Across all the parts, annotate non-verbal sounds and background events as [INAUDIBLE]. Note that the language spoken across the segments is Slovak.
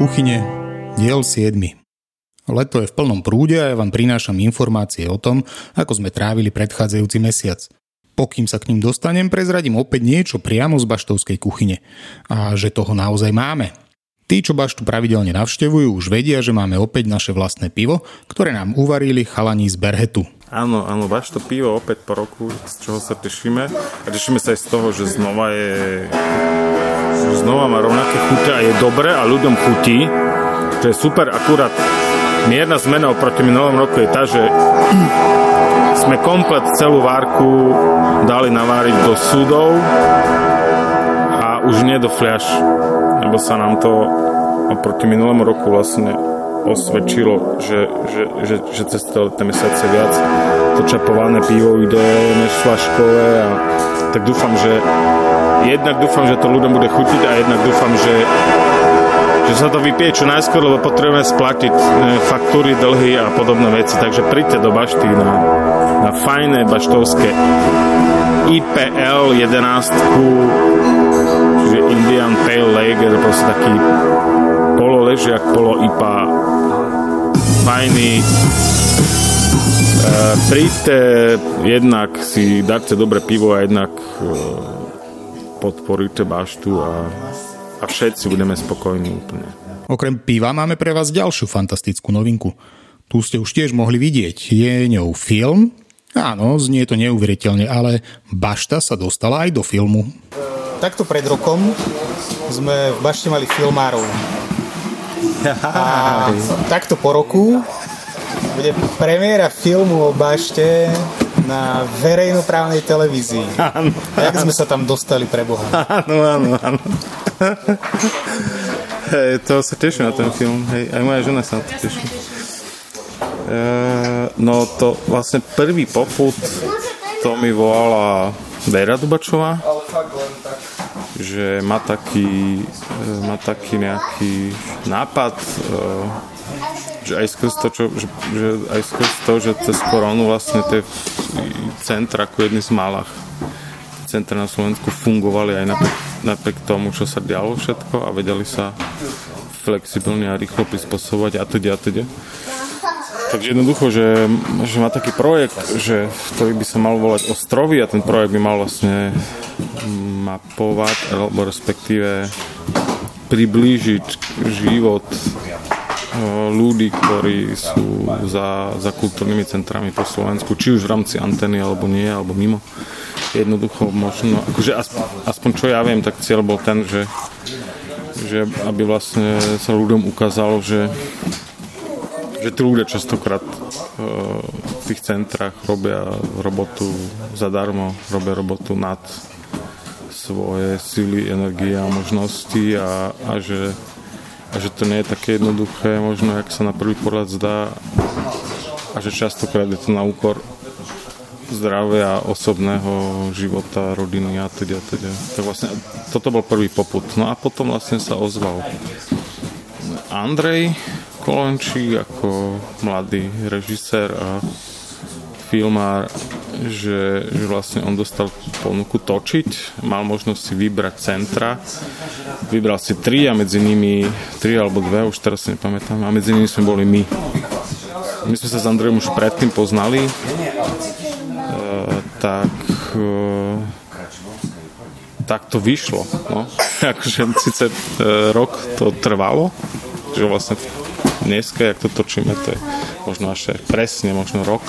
kuchyne, diel 7. Leto je v plnom prúde a ja vám prinášam informácie o tom, ako sme trávili predchádzajúci mesiac. Pokým sa k ním dostanem, prezradím opäť niečo priamo z baštovskej kuchyne. A že toho naozaj máme. Tí, čo baštu pravidelne navštevujú, už vedia, že máme opäť naše vlastné pivo, ktoré nám uvarili chalani z Berhetu. Áno, áno, váš to pivo opäť po roku, z čoho sa tešíme. A tešíme sa aj z toho, že znova je... Že znova má rovnaké chute a je dobré a ľuďom chutí. To je super, akurát mierna zmena oproti minulom roku je tá, že [CLEARS THROAT] sme komplet celú várku dali naváriť do súdov a už nie do fľaš, lebo sa nám to oproti minulému roku vlastne osvedčilo, že, že, že, že cez tie mesiace viac to pivo ide než flaškové a tak dúfam, že jednak dúfam, že to ľuďom bude chutiť a jednak dúfam, že že sa to vypije čo najskôr, lebo potrebujeme splatiť e, faktúry, dlhy a podobné veci. Takže príďte do Bašty na, na fajné baštovské IPL 11 čiže Indian Pale to proste taký pololežiak, polo IPA fajný. E, príďte, jednak si dáte dobré pivo a jednak e, podporíte baštu a, a všetci budeme spokojní úplne. Okrem piva máme pre vás ďalšiu fantastickú novinku. Tu ste už tiež mohli vidieť. Je ňou film. Áno, znie to neuveriteľne, ale Bašta sa dostala aj do filmu. Takto pred rokom sme v Bašte mali filmárov a takto po roku bude premiéra filmu o bašte na verejnoprávnej televízii. Áno. Jak sme sa tam dostali pre Boha? Áno, áno, áno. Hej, to sa teším na ten film. Hej, aj moja žena sa na to teší. E, no to vlastne prvý poput to mi volala Vera Dubačová že má taký, e, má taký nejaký nápad, e, že aj skrz to, čo, že, že aj skrz to, že cez koronu vlastne tie centra ako jedny z malách centra na Slovensku fungovali aj napriek, napriek tomu, čo sa dialo všetko a vedeli sa flexibilne a rýchlo prispôsobovať a teda a teda. Takže jednoducho, že, že má taký projekt, že, ktorý by sa mal volať Ostrovy a ten projekt by mal vlastne mapovať, alebo respektíve priblížiť život e, ľudí, ktorí sú za, za kultúrnymi centrami po Slovensku, či už v rámci antény, alebo nie, alebo mimo. Jednoducho možno, akože aspoň, aspoň čo ja viem, tak cieľ bol ten, že, že aby vlastne sa ľuďom ukázalo, že že tí ľudia častokrát uh, v tých centrách robia robotu zadarmo, robia robotu nad svoje sily, energie a možnosti a, a, že, a že to nie je také jednoduché, možno jak sa na prvý pohľad zdá a že častokrát je to na úkor zdravia, osobného života, rodiny a teda, teda. Tak vlastne toto bol prvý poput. No a potom vlastne sa ozval Andrej, Kolenčík ako mladý režisér a filmár, že, že vlastne on dostal ponuku točiť, mal možnosť si vybrať centra, vybral si tri a medzi nimi, tri alebo dve, už teraz si nepamätám, a medzi nimi sme boli my. My sme sa s Andrejom už predtým poznali, e, tak e, tak to vyšlo. No. [LAUGHS] akože síce e, rok to trvalo, že vlastne dneska, jak to točíme, to je možno až presne, možno rok,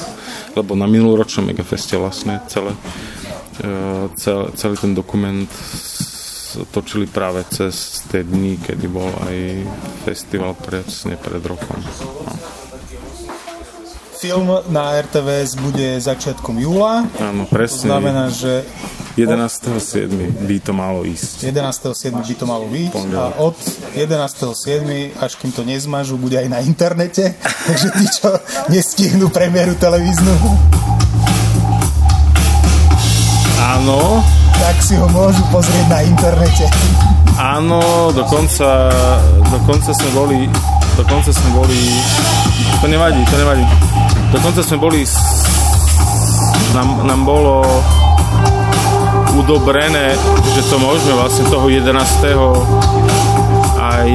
lebo na minuloročnom Megafeste vlastne celé, e, celý, celý ten dokument točili práve cez tie dni, kedy bol aj festival presne pred rokom. No. Film na RTVS bude začiatkom júla. Áno, presne. To znamená, že 11.7. by to malo ísť. 11.7. by to malo byť a od 11.7. až kým to nezmažu, bude aj na internete, [LAUGHS] takže tí, čo nestihnú premiéru televíznu Áno. Tak si ho môžu pozrieť na internete. Áno, dokonca, dokonca sme boli dokonca sme boli to nevadí, to nevadí dokonca sme boli nám, nám bolo udobrené, že to môžeme vlastne toho 11. aj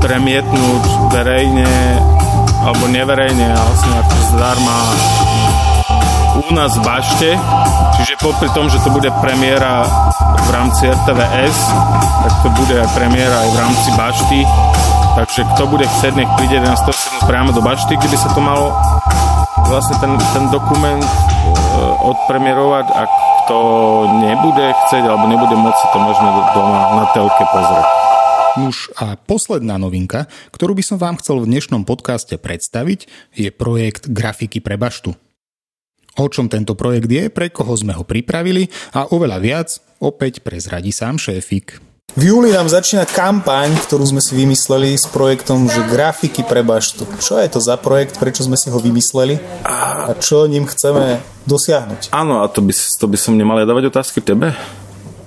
premietnúť verejne alebo neverejne vlastne ako zdarma u nás v Bašte, čiže popri tom, že to bude premiéra v rámci RTVS, tak to bude aj premiéra aj v rámci Bašty, takže kto bude chcieť, nech príde na 107 priamo do Bašty, kde by sa to malo vlastne ten, ten dokument e, odpremierovať a kto nebude chcieť alebo nebude môcť, to môžeme doma na telke pozrieť. Nuž a posledná novinka, ktorú by som vám chcel v dnešnom podcaste predstaviť, je projekt Grafiky pre baštu. O čom tento projekt je, pre koho sme ho pripravili a oveľa viac opäť prezradí sám šéfik. V júli nám začína kampaň, ktorú sme si vymysleli s projektom, že grafiky pre baštu. Čo je to za projekt, prečo sme si ho vymysleli a čo ním chceme dosiahnuť? Áno, a to by, to by som nemal ja dávať otázky tebe?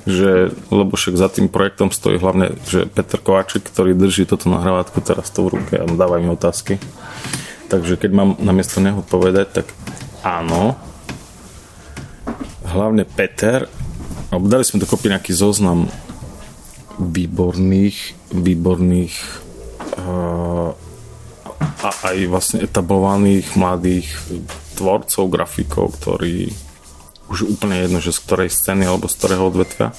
Že, lebo však za tým projektom stojí hlavne, že Peter Kováčik, ktorý drží toto nahrávátko teraz to v ruke a dáva mi otázky. Takže keď mám namiesto neho povedať, tak áno. Hlavne Peter, alebo dali sme dokopy nejaký zoznam výborných, výborných uh, a aj vlastne etablovaných mladých tvorcov, grafikov, ktorí už úplne jedno, že z ktorej scény alebo z ktorého odvetvia.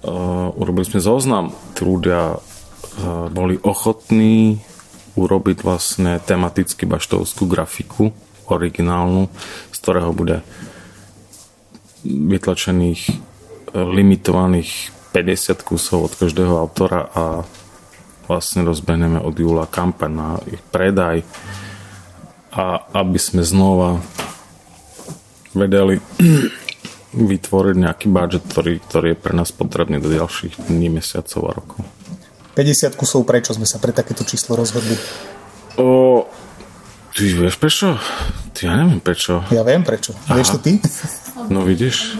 Uh, urobili sme zoznam, tí ľudia uh, boli ochotní urobiť vlastne tematicky baštovskú grafiku, originálnu, z ktorého bude vytlačených limitovaných 50 kusov od každého autora a vlastne rozbehneme od júla kampaň na ich predaj a aby sme znova vedeli [CLEARS THROAT] vytvoriť nejaký budget, ktorý, ktorý je pre nás potrebný do ďalších dní, mesiacov a rokov. 50 kusov, prečo sme sa pre takéto číslo rozhodli? O, ty vieš prečo? Ty ja neviem prečo. Ja viem prečo. Aha. Vieš to ty? No vidíš,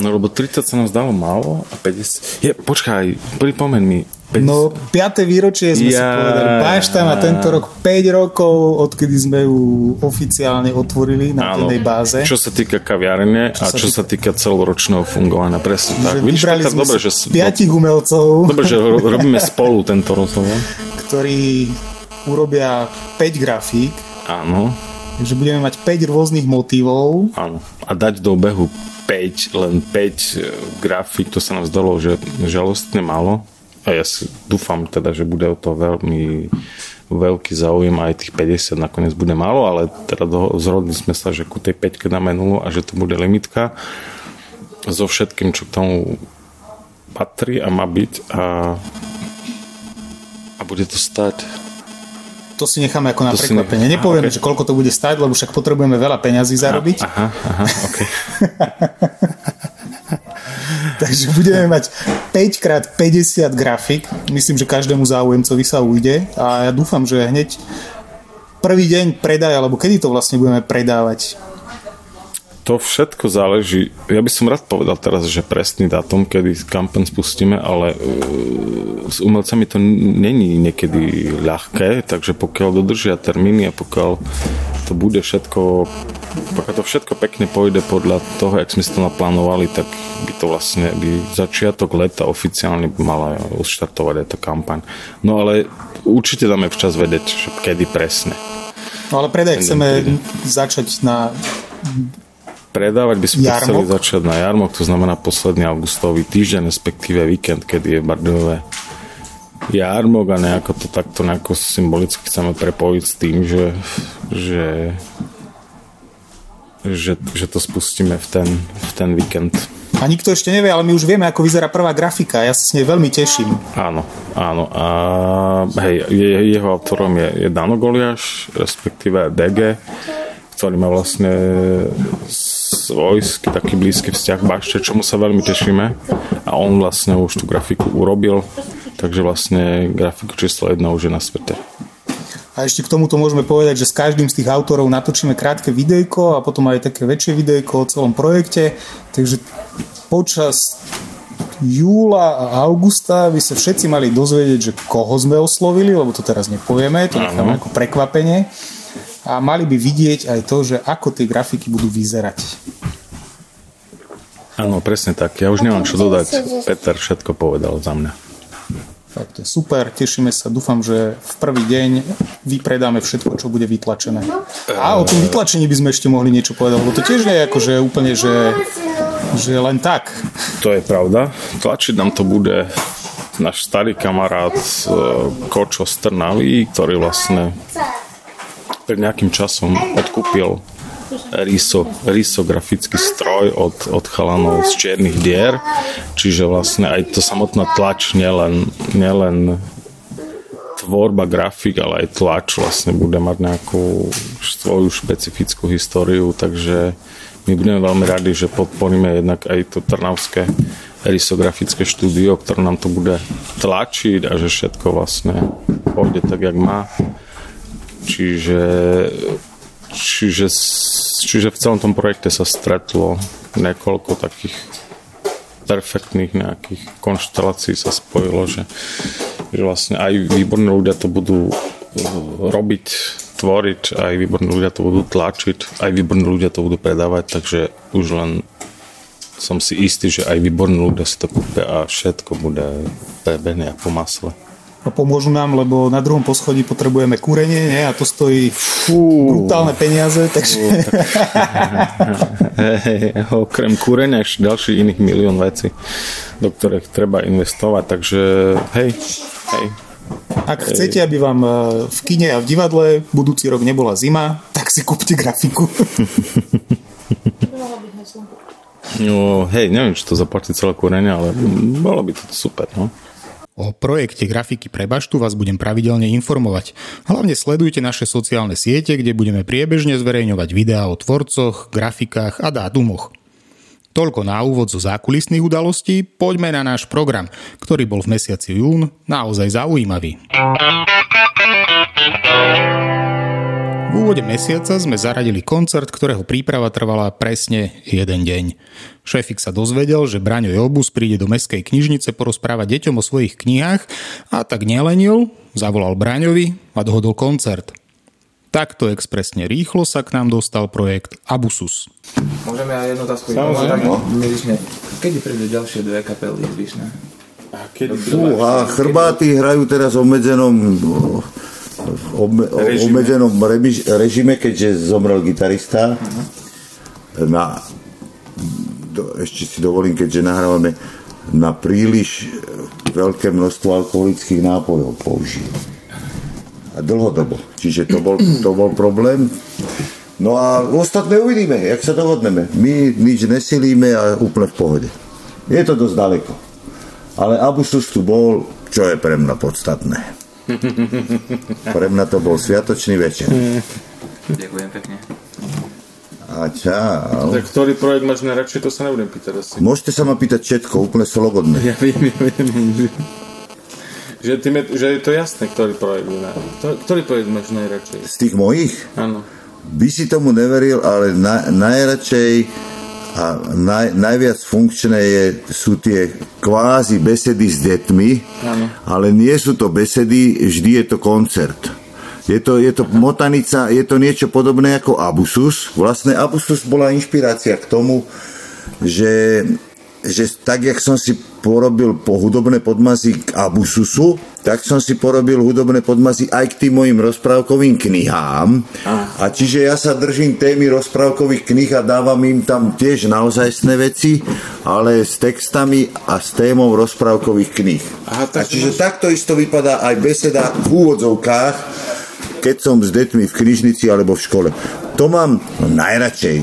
No lebo 30 sa nám zdalo málo a 50... Je, počkaj, pripomen mi. 50... No, 5. výročie sme ja... si povedali. Bašta má tento rok 5 rokov, odkedy sme ju oficiálne otvorili na Áno, tej báze. Čo sa týka kaviarne čo a čo sa týka, týka celoročného fungovania. Presne tak. Vidíš, sme dobre, že... piatich umelcov. Dobre, že robíme [LAUGHS] spolu tento rozhovor. Ktorí urobia 5 grafík. Áno. Takže budeme mať 5 rôznych motívov. Áno. A dať do obehu 5, len 5 e, grafik, to sa nám zdalo, že žalostne málo. A ja si dúfam teda, že bude o to veľmi veľký záujem aj tých 50 nakoniec bude málo, ale teda do, zrodili sme sa, že ku tej 5 dáme nulu a že to bude limitka so všetkým, čo k tomu patrí a má byť a, a bude to stať to si necháme ako na to prekvapenie. Ne... Nepovieme, okay. že koľko to bude stať, lebo však potrebujeme veľa peňazí zarobiť. Aha, aha, okay. [LAUGHS] Takže budeme mať 5x50 grafik. Myslím, že každému záujemcovi sa ujde a ja dúfam, že hneď prvý deň predaj, alebo kedy to vlastne budeme predávať? To všetko záleží. Ja by som rád povedal teraz, že presný dátum, kedy kampaň spustíme, ale uh, s umelcami to není niekedy ľahké, takže pokiaľ dodržia termíny a pokiaľ to bude všetko pokiaľ to všetko pekne pôjde podľa toho, jak sme si to naplánovali, tak by to vlastne by začiatok leta oficiálne by mala odštartovať aj tá kampaň. No ale určite dáme včas vedieť, kedy presne. No ale predaj chceme začať na predávať by sme jarmok? chceli začať na jarmok, to znamená posledný augustový týždeň, respektíve víkend, kedy je Bardejové jarmok a nejako to takto nejako symbolicky chceme prepojiť s tým, že, že, že, že to spustíme v ten, v ten víkend. A nikto ešte nevie, ale my už vieme, ako vyzerá prvá grafika. Ja sa s nej veľmi teším. Áno, áno. A hej, jeho autorom je, je Dano Goliáš, respektíve DG, ktorý má vlastne svojský taký blízky vzťah bašte, čomu sa veľmi tešíme. A on vlastne už tú grafiku urobil, takže vlastne grafiku číslo 1 už je na svete. A ešte k tomuto môžeme povedať, že s každým z tých autorov natočíme krátke videjko a potom aj také väčšie videjko o celom projekte, takže počas júla a augusta by sa všetci mali dozvedieť, že koho sme oslovili, lebo to teraz nepovieme, to necháme ako prekvapenie a mali by vidieť aj to, že ako tie grafiky budú vyzerať. Áno, presne tak. Ja už nemám čo dodať. Peter všetko povedal za mňa. Fakt to je super, tešíme sa, dúfam, že v prvý deň vypredáme všetko, čo bude vytlačené. A o tom vytlačení by sme ešte mohli niečo povedať, lebo to tiež nie je ako, že úplne, že, že len tak. To je pravda. Tlačiť nám to bude náš starý kamarát e, Kočo z Trnavy, ktorý vlastne pred nejakým časom odkúpil riso, risografický stroj od, od chalanov z čiernych dier, čiže vlastne aj to samotná tlač, nielen, nielen tvorba grafik, ale aj tlač vlastne bude mať nejakú svoju špecifickú históriu, takže my budeme veľmi radi, že podporíme jednak aj to trnavské risografické štúdio, ktoré nám to bude tlačiť a že všetko vlastne pôjde tak, jak má. Čiže Čiže, čiže v celom tom projekte sa stretlo niekoľko takých perfektných nejakých konštelácií sa spojilo, že, že vlastne aj výborní ľudia to budú uh, robiť, tvoriť, aj výborní ľudia to budú tlačiť, aj výborní ľudia to budú predávať, takže už len som si istý, že aj výborní ľudia si to kúpia a všetko bude prebené po masle a pomôžu nám, lebo na druhom poschodí potrebujeme kúrenie nie? a to stojí Fú. brutálne peniaze, takže... [LAUGHS] hey, okrem kúrenia ešte ďalší iných milión vecí, do ktorých treba investovať, takže hej, hej. Ak hej. chcete, aby vám e, v kine a v divadle budúci rok nebola zima, tak si kúpte grafiku. [LAUGHS] No, hej, neviem, či to zaplatí celé kúrenie, ale bolo by to super, no. O projekte grafiky pre baštu vás budem pravidelne informovať. Hlavne sledujte naše sociálne siete, kde budeme priebežne zverejňovať videá o tvorcoch, grafikách a dátumoch. Toľko na úvod zo zákulisných udalostí, poďme na náš program, ktorý bol v mesiaci jún naozaj zaujímavý. Úvode mesiaca sme zaradili koncert, ktorého príprava trvala presne jeden deň. Šéfik sa dozvedel, že Braňo Jobus príde do meskej knižnice porozprávať deťom o svojich knihách a tak nelenil, zavolal Braňovi a dohodol koncert. Takto expresne rýchlo sa k nám dostal projekt Abusus. Môžeme aj jednu otázku? Kedy prídu ďalšie dve kapely zvyšné? A kedy Fúha, chrbáty hrajú teraz obmedzenom v obmedzenom režime, keďže zomrel gitarista. Uh-huh. Na, do, ešte si dovolím, keďže nahrávame na príliš veľké množstvo alkoholických nápojov použiť. A dlhodobo. Čiže to bol, to bol problém. No a ostatné uvidíme, jak sa dohodneme. My nič nesilíme a úplne v pohode. Je to dosť daleko. Ale Abusus tu bol, čo je pre mňa podstatné. [LAUGHS] Pre mňa to bol sviatočný večer. Ďakujem pekne. A čau. Tak ktorý projekt máš najradšej, to sa nebudem pýtať asi. Môžete sa ma pýtať všetko, úplne slogodné. Ja viem, ja viem. Že, tým je, že je to jasné, ktorý projekt na, ktorý projekt máš najradšej? Z tých mojich? Áno. By si tomu neveril, ale na, najradšej a naj, najviac funkčné je, sú tie kvázi besedy s deťmi, ano. ale nie sú to besedy, vždy je to koncert. Je to, je to motanica, je to niečo podobné ako Abusus. Vlastne Abusus bola inšpirácia k tomu, že že tak, jak som si porobil po hudobné podmazy k Abususu, tak som si porobil hudobné podmazy aj k tým mojim rozprávkovým knihám. A čiže ja sa držím témy rozprávkových knih a dávam im tam tiež naozajstné veci, ale s textami a s témou rozprávkových knih. Aha, tak a čiže takto isto vypadá aj beseda v úvodzovkách, keď som s deťmi v knižnici alebo v škole. To mám no, najradšej.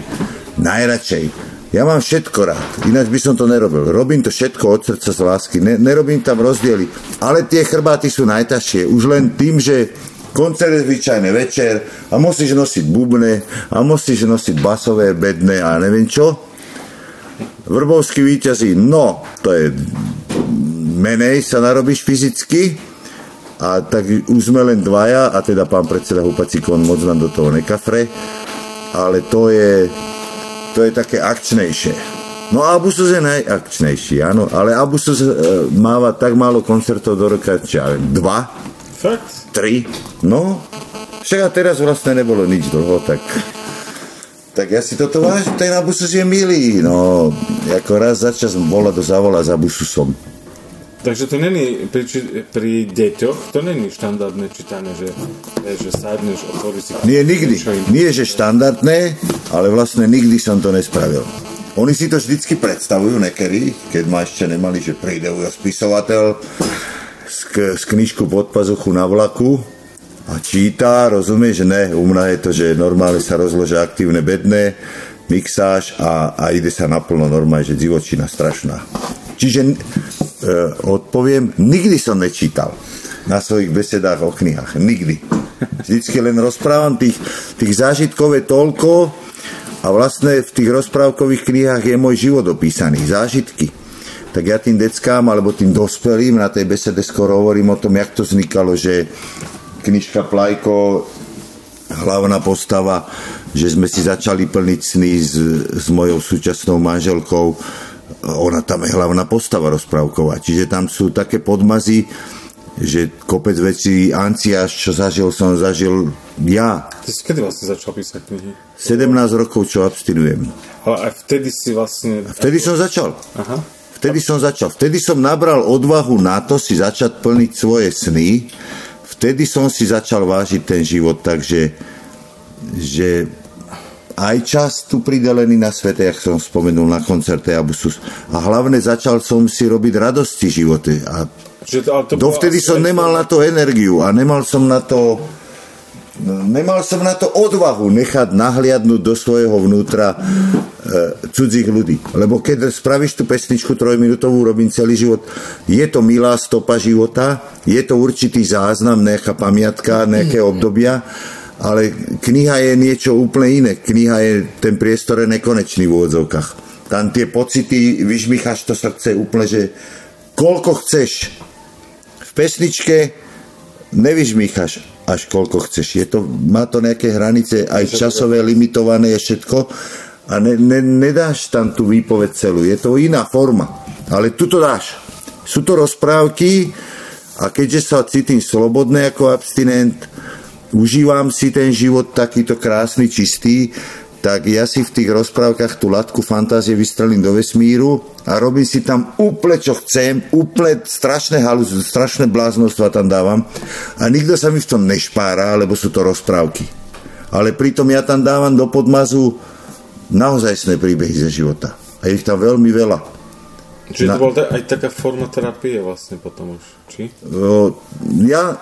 Najradšej ja mám všetko rád, ináč by som to nerobil. Robím to všetko od srdca z lásky, ne, nerobím tam rozdiely. Ale tie chrbáty sú najtažšie. Už len tým, že koncert je zvyčajný večer a musíš nosiť bubne a musíš nosiť basové, bedné a neviem čo. Vrbovský víťazí, no, to je menej sa narobíš fyzicky a tak už sme len dvaja a teda pán predseda Hupacík, moc nám do toho nekafre, ale to je to je také akčnejšie. No Abusus je najakčnejší, áno, ale Abusus e, máva tak málo koncertov do roka, čo ja viem, dva? Fakt? Tri? No, však a teraz vlastne nebolo nič dlho, tak... Tak ja si toto vážim, ten Abusus je milý, no, ako raz za čas vola do zavola s Abususom. Takže to není, pri, pri deťoch, to není štandardné čítanie, že, že sadneš, otvoríš si... Nie, nikdy. Nie, že štandardné, ale vlastne nikdy som to nespravil. Oni si to vždycky predstavujú, nekery, keď ma ešte nemali, že príde spisovateľ z, z knižku pod pazuchu na vlaku a číta, rozumie, že ne, u mňa je to, že normálne sa rozložia aktívne bedné, mixáž a, a ide sa naplno normálne, že divočina strašná. Čiže e, odpoviem, nikdy som nečítal na svojich besedách o knihách. Nikdy. Vždycky len rozprávam tých, tých zážitkov je toľko a vlastne v tých rozprávkových knihách je môj život opísaný, zážitky. Tak ja tým deckám alebo tým dospelým na tej besede skoro hovorím o tom, jak to vznikalo, že knižka Plajko, hlavná postava, že sme si začali plniť sny s, s mojou súčasnou manželkou, ona tam je hlavná postava rozprávková. Čiže tam sú také podmazy, že kopec vecí Anciáš, čo zažil, som zažil ja. Ty si kedy vlastne začal písať knihy? 17 rokov, čo abstinujem. Ale aj vtedy si vlastne... A vtedy som začal. Aha. Vtedy som začal. Vtedy som nabral odvahu na to si začať plniť svoje sny. Vtedy som si začal vážiť ten život, takže že aj čas tu pridelený na svete, jak som spomenul na koncerte Abusus. A hlavne začal som si robiť radosti živote. A že to, to dovtedy som nemal na to energiu a nemal som na to nemal som na to odvahu nechať nahliadnúť do svojho vnútra e, cudzích ľudí. Lebo keď spravíš tú pesničku trojminútovú, robím celý život, je to milá stopa života, je to určitý záznam, nejaká pamiatka, nejaké obdobia, ale kniha je niečo úplne iné. Kniha je, ten priestor je nekonečný v úvodzovkách. Tam tie pocity, vyžmicháš to srdce úplne, že koľko chceš. V pesničke nevyžmýchaš až koľko chceš. Je to, má to nejaké hranice, aj časové limitované je všetko a ne, ne, nedáš tam tú výpoveď celú. Je to iná forma. Ale tu to dáš. Sú to rozprávky a keďže sa cítim slobodný ako abstinent, užívam si ten život takýto krásny, čistý, tak ja si v tých rozprávkach tú latku fantázie vystrelím do vesmíru a robím si tam úplne čo chcem, úplne strašné halus, strašné bláznostva tam dávam a nikto sa mi v tom nešpára, lebo sú to rozprávky. Ale pritom ja tam dávam do podmazu naozajstné príbehy ze života. A ich tam veľmi veľa. Čiže to bola aj taká forma terapie vlastne potom už, či? Ja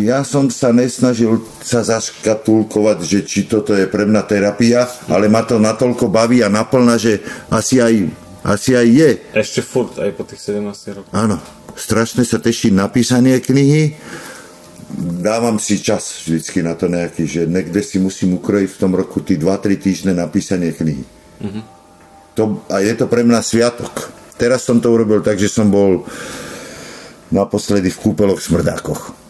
ja som sa nesnažil sa zaškatulkovať, že či toto je pre mňa terapia, ale ma to natoľko baví a naplná, že asi aj, asi aj je. Ešte furt, aj po tých 17 rokoch. Áno, strašne sa teším na písanie knihy. Dávam si čas vždycky na to nejaký, že niekde si musím ukrojiť v tom roku tí 2-3 týždne na písanie knihy. Mm-hmm. To, a je to pre mňa sviatok. Teraz som to urobil tak, že som bol naposledy v kúpeloch Smrdákoch.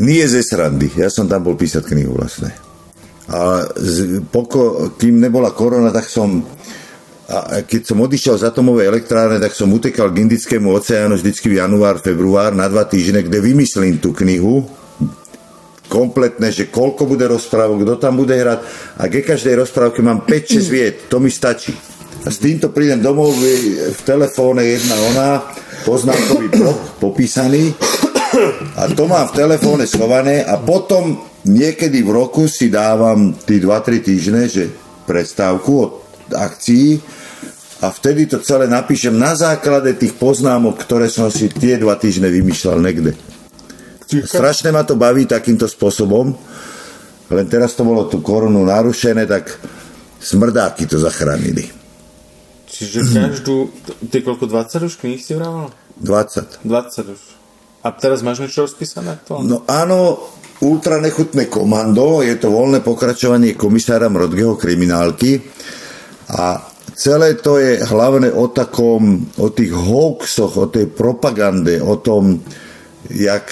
Nie ze srandy. Ja som tam bol písať knihu vlastne. A z, poko, kým nebola korona, tak som a keď som odišiel z atomovej elektrárne, tak som utekal k Indickému oceánu vždycky v január, február na dva týždne, kde vymyslím tú knihu kompletne, že koľko bude rozprávok, kto tam bude hrať a ke každej rozprávke mám 5-6 [CLEARS THROAT] viet, to mi stačí. A s týmto prídem domov, v telefóne jedna ona, poznámkový blok popísaný a to mám v telefóne schované a potom niekedy v roku si dávam tí 2-3 týždne, že prestávku od akcií a vtedy to celé napíšem na základe tých poznámok, ktoré som si tie dva týždne vymýšľal niekde. Strašne ma to baví takýmto spôsobom, len teraz to bolo tú korunu narušené, tak smrdáky to zachránili. Čiže každú, ty koľko, 20 už kníh si vrával? 20. 20 už. A teraz máš niečo rozpísané aktuálne? No áno, ultra nechutné komando, je to voľné pokračovanie komisára Mrodgeho kriminálky a celé to je hlavne o takom, o tých hoaxoch, o tej propagande, o tom, jak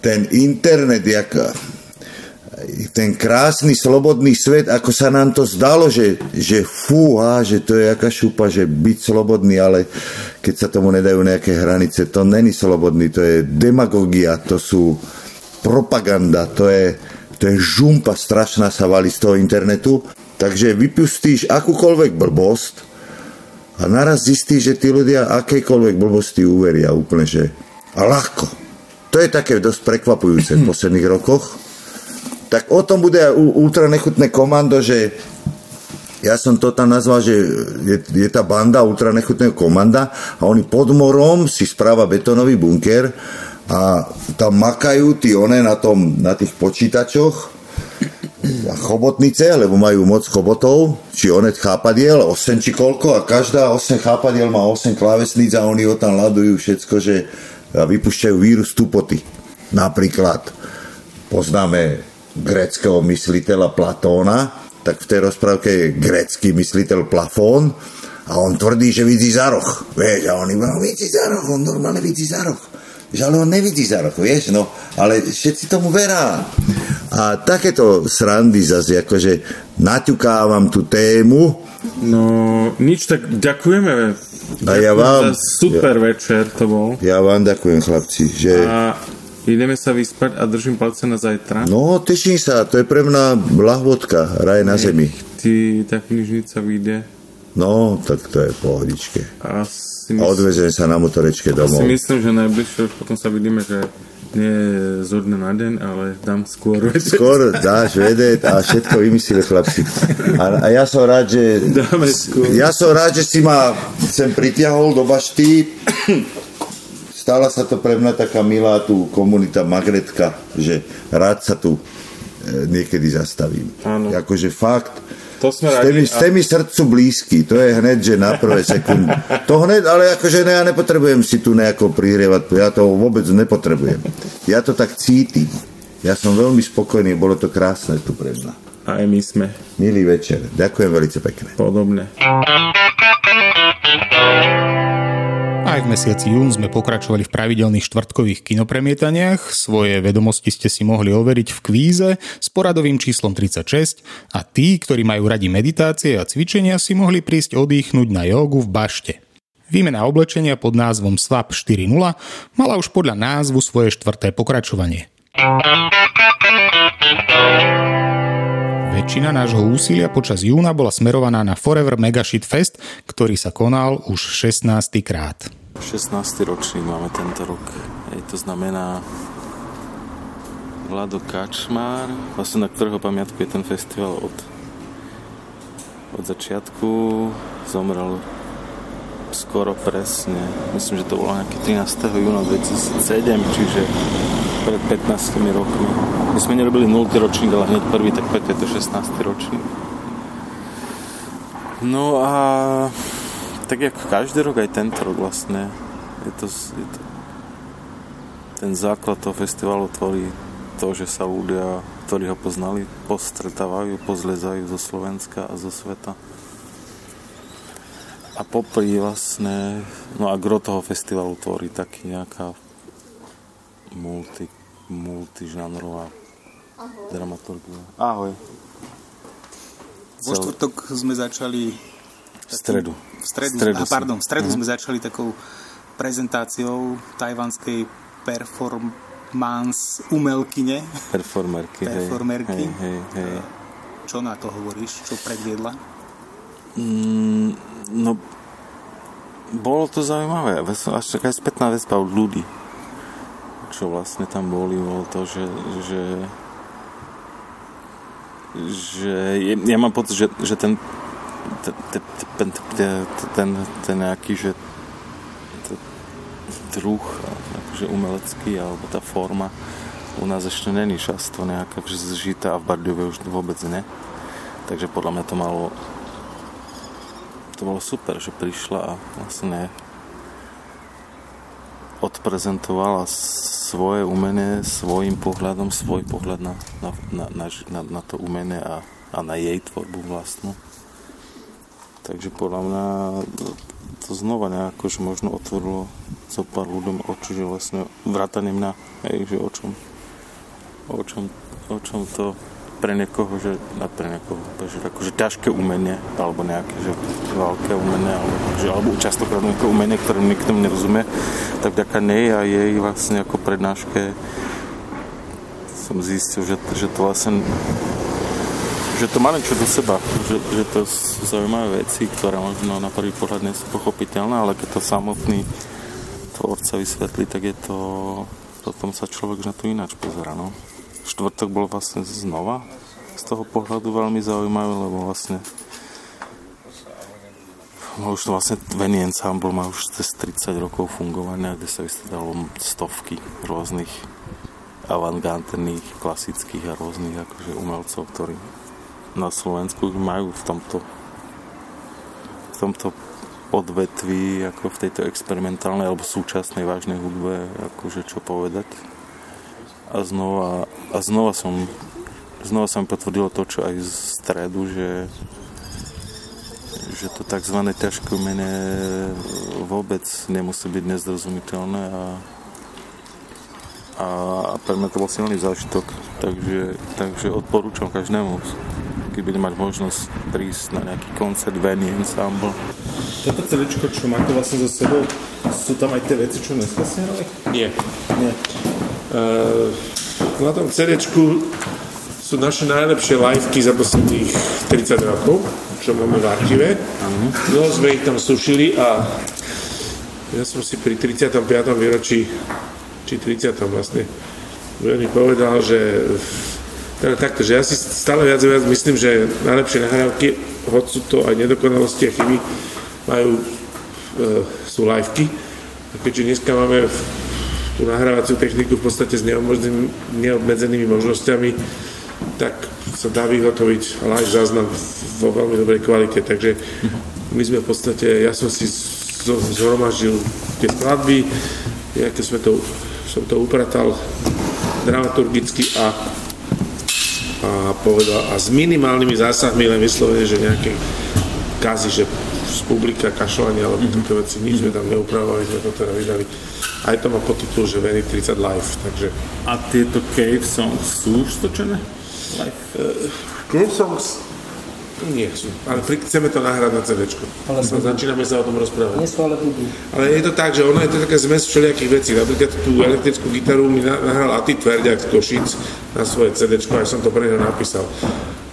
ten internet, jak ten krásny, slobodný svet, ako sa nám to zdalo, že, že fúha, že to je jaká šupa, že byť slobodný, ale keď sa tomu nedajú nejaké hranice, to není slobodný, to je demagogia, to sú propaganda, to je, to je žumpa strašná sa valí z toho internetu. Takže vypustíš akúkoľvek blbosť A naraz zistí, že tí ľudia akejkoľvek blbosti uveria úplne, že a ľahko. To je také dosť prekvapujúce v posledných rokoch. Tak o tom bude ultra nechutné komando, že ja som to tam nazval, že je, je tá banda ultra nechutného komanda a oni pod morom si správa betónový bunker a tam makajú tí one na, tom, na tých počítačoch a chobotnice, lebo majú moc chobotov, či onet chápadiel, 8 či koľko a každá 8 chápadiel má 8 klávesníc a oni ho tam ladujú všetko, že vypúšťajú vírus tupoty. Napríklad poznáme greckého mysliteľa Platóna, tak v tej rozprávke je grecký mysliteľ Plafón a on tvrdí, že vidí za roh. Vieš, a on iba vidí za roh, on normálne vidí za roh. Že ale on nevidí za roh, vieš, no, ale všetci tomu verá. A takéto srandy zase, akože naťukávam tú tému. No, nič, tak ďakujeme. A ja vám... Super ja, večer to bol. Ja vám ďakujem, chlapci. Že... A Ideme sa vyspať a držím palce na zajtra. No, teším sa, to je pre mňa lahvodka, raj na zemi. Ty, tá knižnica vyjde. No, tak to je pohodičke. A, mysl... a odvezem sa na motorečke domov. si myslím, že najbližšie potom sa vidíme, že nie zo dňa na deň, ale dám skôr vedieť. Skôr dáš vedieť a všetko vymyslíme chlapci. A, a ja som rád, že... Dáme skôr. Ja som rád, že si ma sem pritiahol do bašty stala sa to pre mňa taká milá tu komunita Magretka, že rád sa tu e, niekedy zastavím. Áno. Akože fakt, to sme ste, mi, ste mi srdcu blízky, to je hneď, že na prvé sekundy. To hneď, ale akože ne, ja nepotrebujem si tu nejako prihrievať, ja to vôbec nepotrebujem. Ja to tak cítim. Ja som veľmi spokojný, bolo to krásne tu pre mňa. Aj my sme. Milý večer, ďakujem veľmi pekne. Podobne. Mesiaci jún sme pokračovali v pravidelných štvrtkových kinopremietaniach. Svoje vedomosti ste si mohli overiť v kvíze s poradovým číslom 36 a tí, ktorí majú radi meditácie a cvičenia, si mohli prísť oddychnúť na jogu v bašte. Výmena oblečenia pod názvom SWAP 4.0 mala už podľa názvu svoje štvrté pokračovanie. Väčšina nášho úsilia počas júna bola smerovaná na Forever Mega Shit Fest, ktorý sa konal už 16. krát. 16. ročník máme tento rok. Ej, to znamená Vlado Kačmár, vlastne na ktorého pamiatku je ten festival od, od začiatku. Zomrel skoro presne, myslím, že to bolo nejaký 13. júna 2007, čiže pred 15 rokmi. My sme nerobili 0. ročník, ale hneď prvý, tak preto je to 16. ročník. No a tak jak každý rok, aj tento rok vlastne. Je to, je to, ten základ toho festivalu tvorí to, že sa ľudia, ktorí ho poznali, postretávajú, pozlezajú zo Slovenska a zo sveta. A popri vlastne, no a gro toho festivalu tvorí taký nejaká multi, multižánrová dramaturgia. Ahoj. Vo štvrtok sme začali v stredu. V stredu, stredu, a pardon, v stredu uh-huh. sme začali takou prezentáciou tajvanskej performance umelkyne. Performerky. Performerky. Hej, hej, hej. Čo na to hovoríš? Čo predviedla? Mm, no, bolo to zaujímavé. Až taká spätná vespa od ľudí. Čo vlastne tam boli, bolo to, že, že že ja mám pocit, že, že ten ten, ten, ten nejaký, že druh akože umelecký alebo tá forma u nás ešte není často nejaká zžitá a v Bardiove už vôbec ne. Takže podľa mňa to malo to bolo super, že prišla a vlastne odprezentovala svoje umenie svojim pohľadom, svoj pohľad na, na, na, na, na to umenie a, a na jej tvorbu vlastnú. Takže podľa mňa to znova nejako, že možno otvorilo zo pár ľuďom oči, že vlastne vrátane mňa, hej, že o čom, o čom, o čom to pre niekoho, že na pre niekoho, že akože ťažké umenie, alebo nejaké, že veľké umenie, alebo, že, alebo častokrát nejaké umenie, ktoré nikto nerozumie, tak vďaka nej a jej vlastne ako prednáške som zistil, že, že to vlastne že to má niečo do seba, že, že to sú zaujímavé veci, ktoré možno na prvý pohľad nie sú pochopiteľné, ale keď to samotný tvorca vysvetlí, tak je to, potom sa človek na to ináč pozera. No. Štvrtok bol vlastne znova z toho pohľadu veľmi zaujímavý, lebo vlastne No už to vlastne Veni Ensemble má už cez 30 rokov fungovania, kde sa vystredalo stovky rôznych avantgardných, klasických a rôznych akože umelcov, ktorí na Slovensku majú v tomto v tomto odvetví ako v tejto experimentálnej alebo súčasnej vážnej hudbe akože čo povedať a znova, a znova som znova sa mi potvrdilo to, čo aj z stredu, že že to tzv. ťažké umenie vôbec nemusí byť nezrozumiteľné a, a, a pre mňa to bol silný zážitok, takže, takže odporúčam každému, keď bude mať možnosť prísť na nejaký koncert Veni Ensemble. Toto CD, čo máte vlastne za sebou, sú tam aj tie veci, čo dneska ste hrali? Nie. Nie. Uh, na tom CD sú naše najlepšie liveky za posledných 30 rokov čo máme v archíve. No sme ich tam sušili a ja som si pri 35. výročí, či 30. vlastne, veľmi povedal, že takto, že ja si stále viac a viac myslím, že najlepšie nahrávky, hoď sú to aj nedokonalosti a chyby, majú, e, sú liveky. A keďže dneska máme tú nahrávaciu techniku v podstate s neobmedzenými možnosťami, tak sa dá vyhotoviť live záznam vo veľmi dobrej kvalite. Takže my sme v podstate, ja som si zhromaždil tie skladby, nejaké sme to, som to upratal dramaturgicky a, a povedal, a s minimálnymi zásahmi, len vyslovene, že nejaké kazy, že z publika, kašľanie alebo mm-hmm. také veci, nič sme tam neupravovali, sme to teda vydali. Aj to má podtitul, že Veny 30 Live, takže... A tieto cave songs sú už stočené? Live? Uh, cave songs nie sú, ale chceme to nahrať na CD. Ale začíname sa o tom rozprávať. Nie sú, ale budú. Ale je to tak, že ono je to také zmes všelijakých vecí. Napríklad tú elektrickú gitaru mi nahral Ati Tverdiak z Košic na svoje CD, až som to pre neho napísal.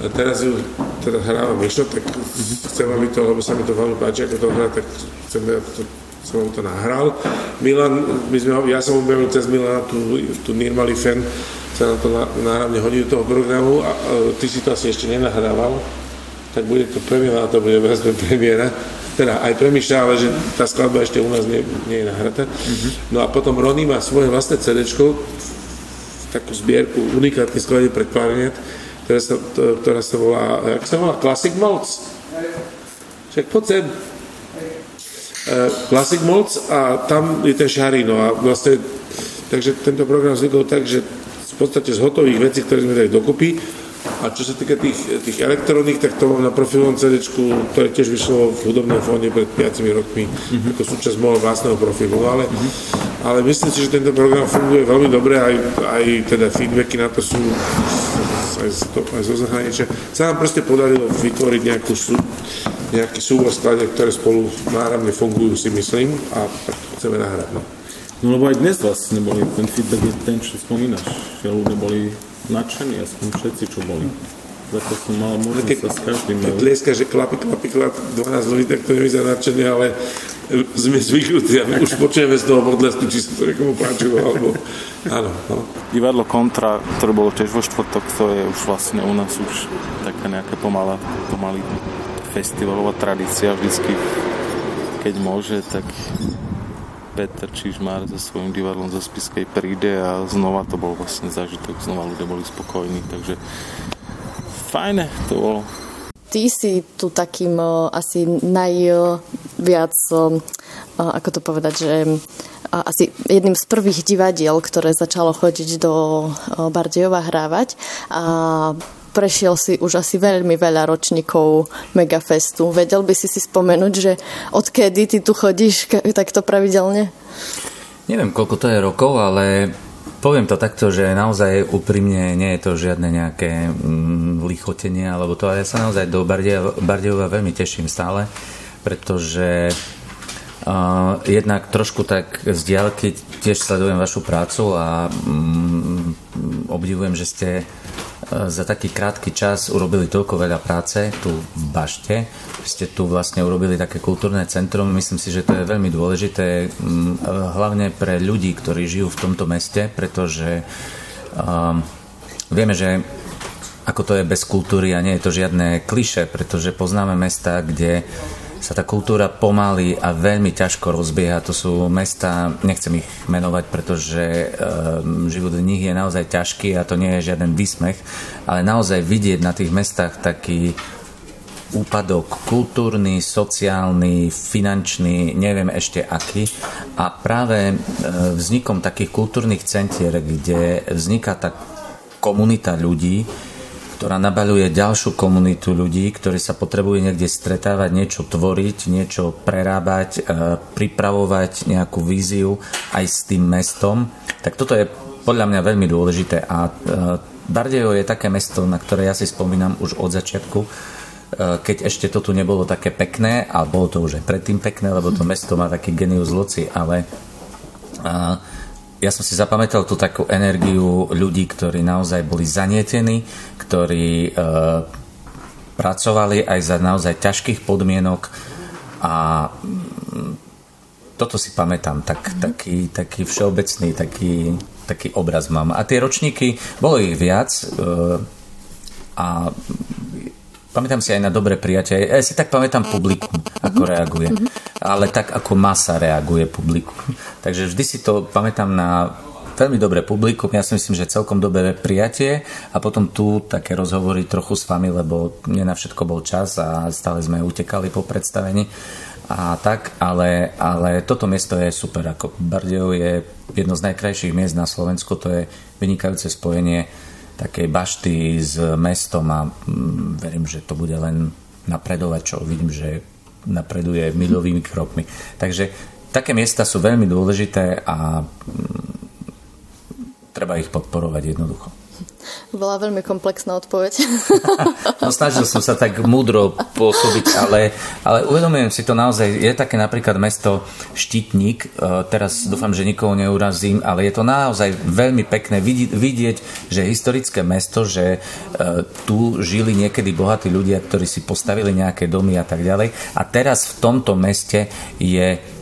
A teraz ju teda hrávam Mišo, tak chcem, aby to, lebo sa mi to veľmi páči, ako to hrá, tak chcem, aby to som to nahral. Milan, my sme, ja som objavil cez Milana tú, tú Nirmali Fan, sa na to náravne hodí do toho programu a, a ty si to asi ešte nenahrával tak bude to premiéra, to bude vlastne premiéra, teda aj premýšľa, ale že tá skladba ešte u nás nie, nie je nahratá. Mm-hmm. No a potom Ronny má svoje vlastné CD, takú zbierku unikátnych skladby pre klarinet, ktorá sa, to, ktorá sa volá, jak sa volá, Classic Molds. Však poď sem. Uh, Classic Molds a tam je ten Šarino a vlastne, takže tento program vznikol tak, že v podstate z hotových vecí, ktoré sme dali dokopy, a čo sa týka tých, tých elektroník, tak to mám na profilovom CD, ktoré tiež vyšlo v hudobnom fóne pred 5 rokmi, mm-hmm. ako súčasť môjho vlastného profilu. Ale, mm-hmm. ale myslím si, že tento program funguje veľmi dobre, aj, aj teda feedbacky na to sú aj to, aj zo zahraničia. Sa nám proste podarilo vytvoriť nejakú sú, nejaký súbor skladeb, ktoré spolu náravne fungujú, si myslím, a tak chceme nahrať. No. no lebo aj dnes vlastne boli, ten feedback je ten, čo spomínaš, ľudia boli nadšení, aspoň všetci, čo boli. Za to som mal možnosť sa s každým... Keď tlieska, že klapy, klapy, klapy, 12 ľudí, tak to nevyzerá nadšenie, ale sme zvyknutí a my už počujeme z toho modlesku, či sa to niekomu páčilo, alebo... Áno, no. Divadlo Kontra, ktoré bolo tiež vo štvrtok, to je už vlastne u nás už taká nejaká pomalá, pomalý festivalová tradícia vždycky, keď môže, tak Peter Čižmár so svojím divadlom zo Spiskej príde a znova to bol vlastne zážitok, znova ľudia boli spokojní, takže fajné to bolo. Ty si tu takým uh, asi najviac, uh, ako to povedať, že asi jedným z prvých divadiel, ktoré začalo chodiť do Bardejova hrávať a prešiel si už asi veľmi veľa ročníkov Megafestu. Vedel by si si spomenúť, že odkedy ty tu chodíš takto pravidelne? Neviem, koľko to je rokov, ale poviem to takto, že naozaj úprimne nie je to žiadne nejaké mm, lichotenie, alebo to, ale ja sa naozaj do Bardejova veľmi teším stále, pretože Uh, jednak trošku tak z diálky tiež sledujem vašu prácu a mm, obdivujem, že ste za taký krátky čas urobili toľko veľa práce tu v Bašte. Ste tu vlastne urobili také kultúrne centrum. Myslím si, že to je veľmi dôležité, hlavne pre ľudí, ktorí žijú v tomto meste, pretože um, vieme, že ako to je bez kultúry a nie je to žiadne kliše, pretože poznáme mesta, kde sa tá kultúra pomaly a veľmi ťažko rozbieha. To sú mesta, nechcem ich menovať, pretože e, život v nich je naozaj ťažký a to nie je žiaden výsmech, ale naozaj vidieť na tých mestách taký úpadok kultúrny, sociálny, finančný, neviem ešte aký. A práve e, vznikom takých kultúrnych centier, kde vzniká tá komunita ľudí, ktorá nabaľuje ďalšiu komunitu ľudí, ktorí sa potrebujú niekde stretávať, niečo tvoriť, niečo prerábať, e, pripravovať nejakú víziu aj s tým mestom. Tak toto je podľa mňa veľmi dôležité a e, Bardejo je také mesto, na ktoré ja si spomínam už od začiatku, e, keď ešte to tu nebolo také pekné, a bolo to už aj predtým pekné, lebo to mesto má taký genius loci, ale ja som si zapamätal tú takú energiu ľudí, ktorí naozaj boli zanietení, ktorí e, pracovali aj za naozaj ťažkých podmienok a mm, toto si pamätám, tak, mm-hmm. taký, taký všeobecný, taký, taký obraz mám. A tie ročníky, bolo ich viac e, a pamätám si aj na dobré prijatie. Ja si tak pamätám publikum, ako reaguje. Ale tak, ako masa reaguje publikum. [LAUGHS] Takže vždy si to pamätám na veľmi dobré publikum, ja si myslím, že celkom dobré prijatie a potom tu také rozhovory trochu s vami, lebo nie na všetko bol čas a stále sme utekali po predstavení a tak, ale, ale toto miesto je super, ako Bardejov je jedno z najkrajších miest na Slovensku, to je vynikajúce spojenie takej bašty s mestom a mm, verím, že to bude len napredovať, čo vidím, že napreduje milovými krokmi. Takže také miesta sú veľmi dôležité a mm, treba ich podporovať jednoducho. Bola veľmi komplexná odpoveď. [LAUGHS] no snažil som sa tak múdro pôsobiť, ale, ale uvedomujem si to naozaj. Je také napríklad mesto Štítnik, e, teraz dúfam, že nikoho neurazím, ale je to naozaj veľmi pekné vidieť, že historické mesto, že e, tu žili niekedy bohatí ľudia, ktorí si postavili nejaké domy a tak ďalej. A teraz v tomto meste je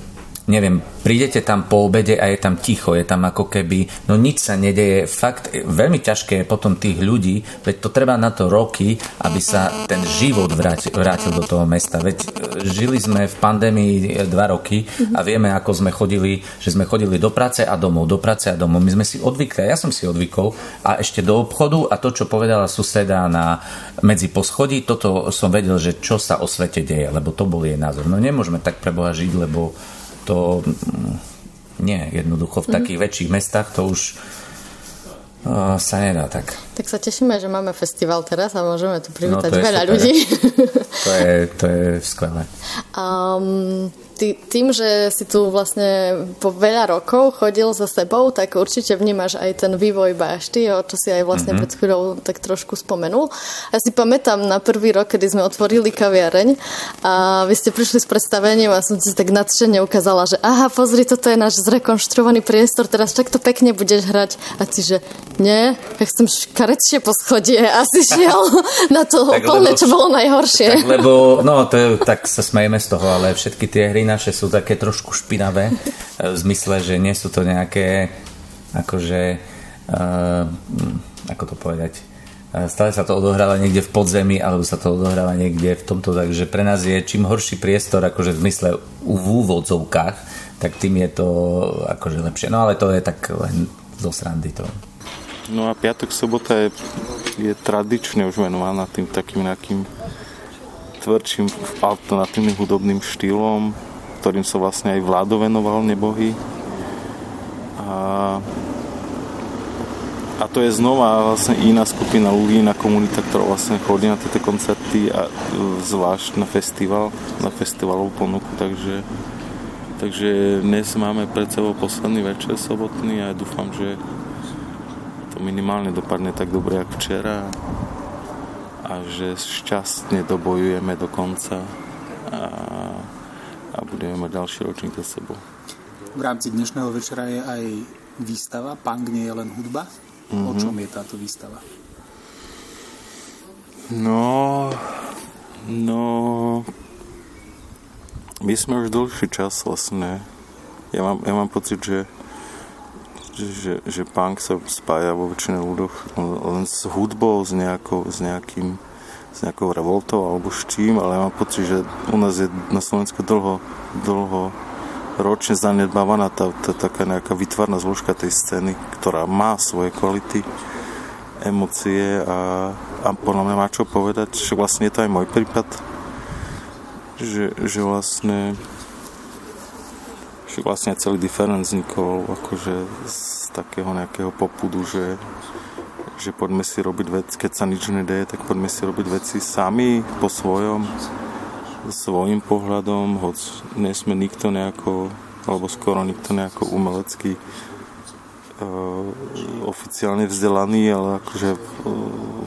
neviem, prídete tam po obede a je tam ticho, je tam ako keby, no nič sa nedeje. Fakt, veľmi ťažké je potom tých ľudí, veď to treba na to roky, aby sa ten život vrátil, vrátil do toho mesta. Veď e, žili sme v pandémii e, dva roky a vieme, ako sme chodili, že sme chodili do práce a domov, do práce a domov. My sme si odvykli, ja som si odvykol a ešte do obchodu a to, čo povedala suseda na medzi poschodí, toto som vedel, že čo sa o svete deje, lebo to bol jej názor. No nemôžeme tak preboha žiť, lebo to mm, nie, jednoducho v mm-hmm. takých väčších mestách to už uh, sa nedá tak. Tak sa tešíme, že máme festival teraz a môžeme tu privítať no, veľa super. ľudí. To je, to je skvelé. [LAUGHS] Um, ty, tým, že si tu vlastne po veľa rokov chodil za sebou, tak určite vnímaš aj ten vývoj bašty, o čo si aj vlastne mm-hmm. pred chvíľou tak trošku spomenul. Ja si pamätám na prvý rok, kedy sme otvorili kaviareň a vy ste prišli s predstavením a som si tak nadšene ukázala, že aha, pozri, toto je náš zrekonštruovaný priestor, teraz takto pekne budeš hrať. A ty, že nie, ja chcem škaredšie po schodie a si [LAUGHS] šiel na to úplne, čo bolo najhoršie. Tak, lebo, no, to je, tak sa smejeme z toho, ale všetky tie hry naše sú také trošku špinavé, [LAUGHS] e, v zmysle, že nie sú to nejaké akože uh, ako to povedať e, stále sa to odohráva niekde v podzemí alebo sa to odohráva niekde v tomto, takže pre nás je čím horší priestor akože v zmysle v úvodzovkách, tak tým je to akože lepšie. No ale to je tak len zo srandy to. No a piatok, sobota je, je tradične už venovaná tým takým nejakým tvrdším alternatívnym hudobným štýlom, ktorým sa vlastne aj vládo venoval nebohy. A, a to je znova vlastne iná skupina ľudí, iná komunita, ktorá vlastne chodí na tieto koncerty a zvlášť na festival, na festivalovú ponuku, takže takže dnes máme pred sebou posledný večer sobotný a dúfam, že to minimálne dopadne tak dobre, ako včera a že šťastne dobojujeme do konca a budeme mať ďalší ročník za sebou. V rámci dnešného večera je aj výstava Punk nie je len hudba. Mm-hmm. O mhm. čom je táto výstava? No, no, my sme už dlhší čas vlastne, ja mám, ja mám pocit, že že, že punk sa spája vo väčšine ľuďoch len s hudbou, s, nejakou, s, nejakým, s nejakou revoltou alebo s čím, ale ja mám pocit, že u nás je na Slovensku dlho, dlho ročne zanedbávaná tá, tá taká nejaká vytvarná zložka tej scény, ktorá má svoje kvality, emócie a, a podľa mňa má čo povedať, že vlastne je to aj môj prípad, že, že vlastne že vlastne celý diferent vznikol akože z takého nejakého popudu, že, že poďme si robiť veci, keď sa nič nedeje, tak poďme si robiť veci sami, po svojom, svojim pohľadom, hoď nie sme nikto nejako, alebo skoro nikto nejako umelecký uh, oficiálne vzdelaný, ale akože v,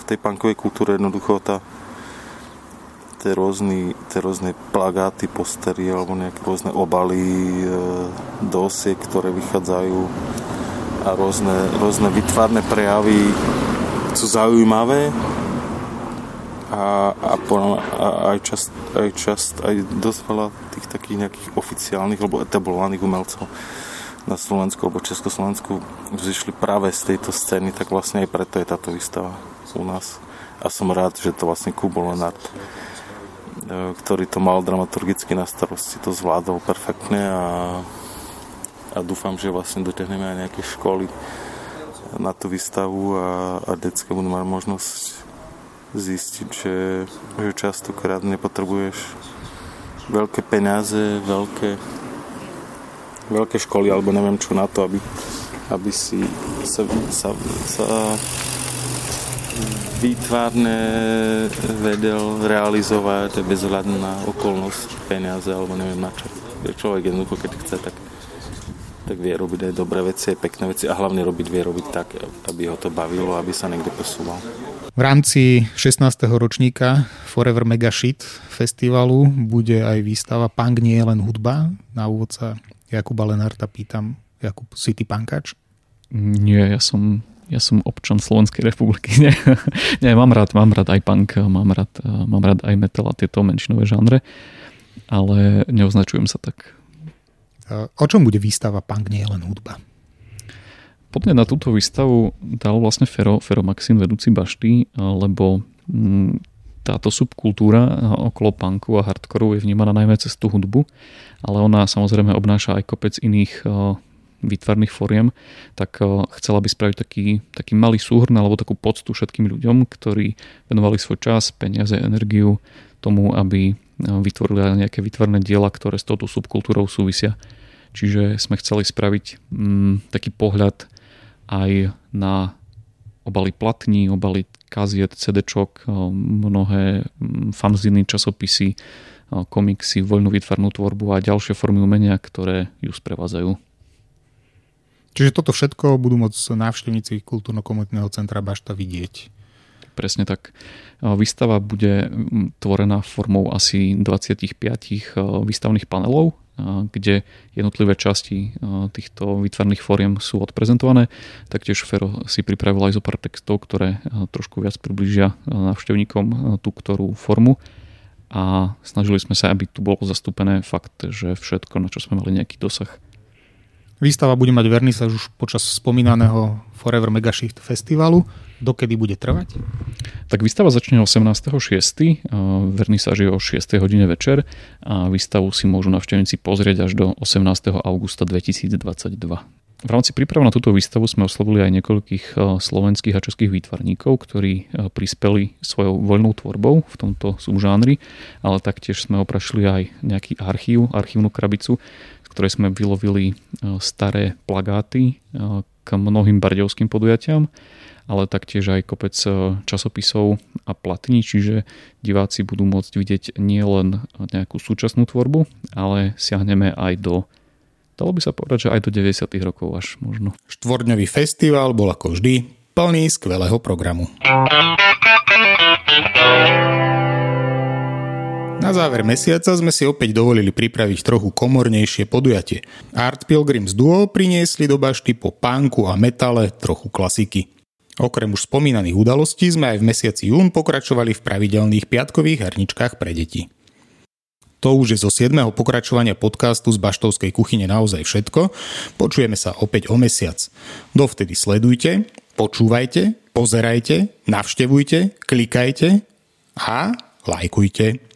v tej punkovej kultúre jednoducho tá tie rôzne, tie rôzne plagáty, postery alebo nejaké rôzne obaly, e, dosiek, ktoré vychádzajú a rôzne, rôzne vytvarné prejavy sú zaujímavé a, a, a aj, čas, aj čas, aj dosť veľa tých takých nejakých oficiálnych alebo etablovaných umelcov na Slovensku alebo Československu vzýšli práve z tejto scény, tak vlastne aj preto je táto výstava u nás. A som rád, že to vlastne Kubo Lenart E, ktorý to mal dramaturgicky na starosti, to zvládol perfektne a, a dúfam, že vlastne dotiahneme aj nejaké školy na tú výstavu a, a detské budú mať možnosť zistiť, že, že častokrát nepotrebuješ veľké peniaze, veľké, veľké školy alebo neviem čo na to, aby, aby si sa, sa, sa výtvarne vedel realizovať bez hľadu na okolnosť, peniaze alebo neviem na čo. Človek jednoducho, keď chce, tak, tak vie robiť aj dobré veci, aj pekné veci a hlavne robiť vie robiť tak, aby ho to bavilo, aby sa niekde posúval. V rámci 16. ročníka Forever Mega Shit festivalu bude aj výstava Punk nie je len hudba. Na úvod sa Jakuba Lenarta pýtam, Jakub, si ty pankač? Nie, ja som ja som občan Slovenskej republiky. [LAUGHS] Nie, nie mám rád, mám rád aj punk, mám rád, mám rád aj metal a tieto menšinové žánre, ale neoznačujem sa tak. O čom bude výstava Punk nie je len hudba? Podne na túto výstavu dal vlastne Fero, Fero Maxim, vedúci bašty, lebo mm, táto subkultúra okolo punku a hardcoreu je vnímaná najmä cez tú hudbu, ale ona samozrejme obnáša aj kopec iných výtvarných foriem, tak chcela by spraviť taký, taký malý súhrn alebo takú poctu všetkým ľuďom, ktorí venovali svoj čas, peniaze, energiu tomu, aby vytvorili nejaké výtvarné diela, ktoré s touto subkultúrou súvisia. Čiže sme chceli spraviť mm, taký pohľad aj na obaly platní, obaly kaziet, CD-čok, eh, mnohé mm, fanziny, časopisy, komiksy, voľnú výtvarnú tvorbu a ďalšie formy umenia, ktoré ju sprevádzajú. Čiže toto všetko budú môcť návštevníci kultúrno-komunitného centra Bašta vidieť. Presne tak. Výstava bude tvorená formou asi 25 výstavných panelov, kde jednotlivé časti týchto výtvarných fóriem sú odprezentované. Taktiež Fero si pripravil aj zo pár textov, ktoré trošku viac približia návštevníkom tú ktorú formu a snažili sme sa, aby tu bolo zastúpené fakt, že všetko, na čo sme mali nejaký dosah. Výstava bude mať vernisáž už počas spomínaného Forever Mega Shift festivalu. Dokedy bude trvať? Tak výstava začne 18.6. Vernisáž je o 6. hodine večer a výstavu si môžu navštevníci pozrieť až do 18. augusta 2022. V rámci príprav na túto výstavu sme oslovili aj niekoľkých slovenských a českých výtvarníkov, ktorí prispeli svojou voľnou tvorbou v tomto subžánri, ale taktiež sme oprašili aj nejaký archív, archívnu krabicu, ktorej sme vylovili e, staré plagáty e, k mnohým bardejovským podujatiam, ale taktiež aj kopec e, časopisov a platní, čiže diváci budú môcť vidieť nielen nejakú súčasnú tvorbu, ale siahneme aj do Dalo by sa povedať, že aj do 90. rokov až možno. Štvordňový festival bol ako vždy plný skvelého programu. Na záver mesiaca sme si opäť dovolili pripraviť trochu komornejšie podujatie. Art Pilgrims Duo priniesli do bašty po pánku a metale trochu klasiky. Okrem už spomínaných udalostí sme aj v mesiaci jún pokračovali v pravidelných piatkových herničkách pre deti. To už je zo 7. pokračovania podcastu z Baštovskej kuchyne naozaj všetko. Počujeme sa opäť o mesiac. Dovtedy sledujte, počúvajte, pozerajte, navštevujte, klikajte a lajkujte.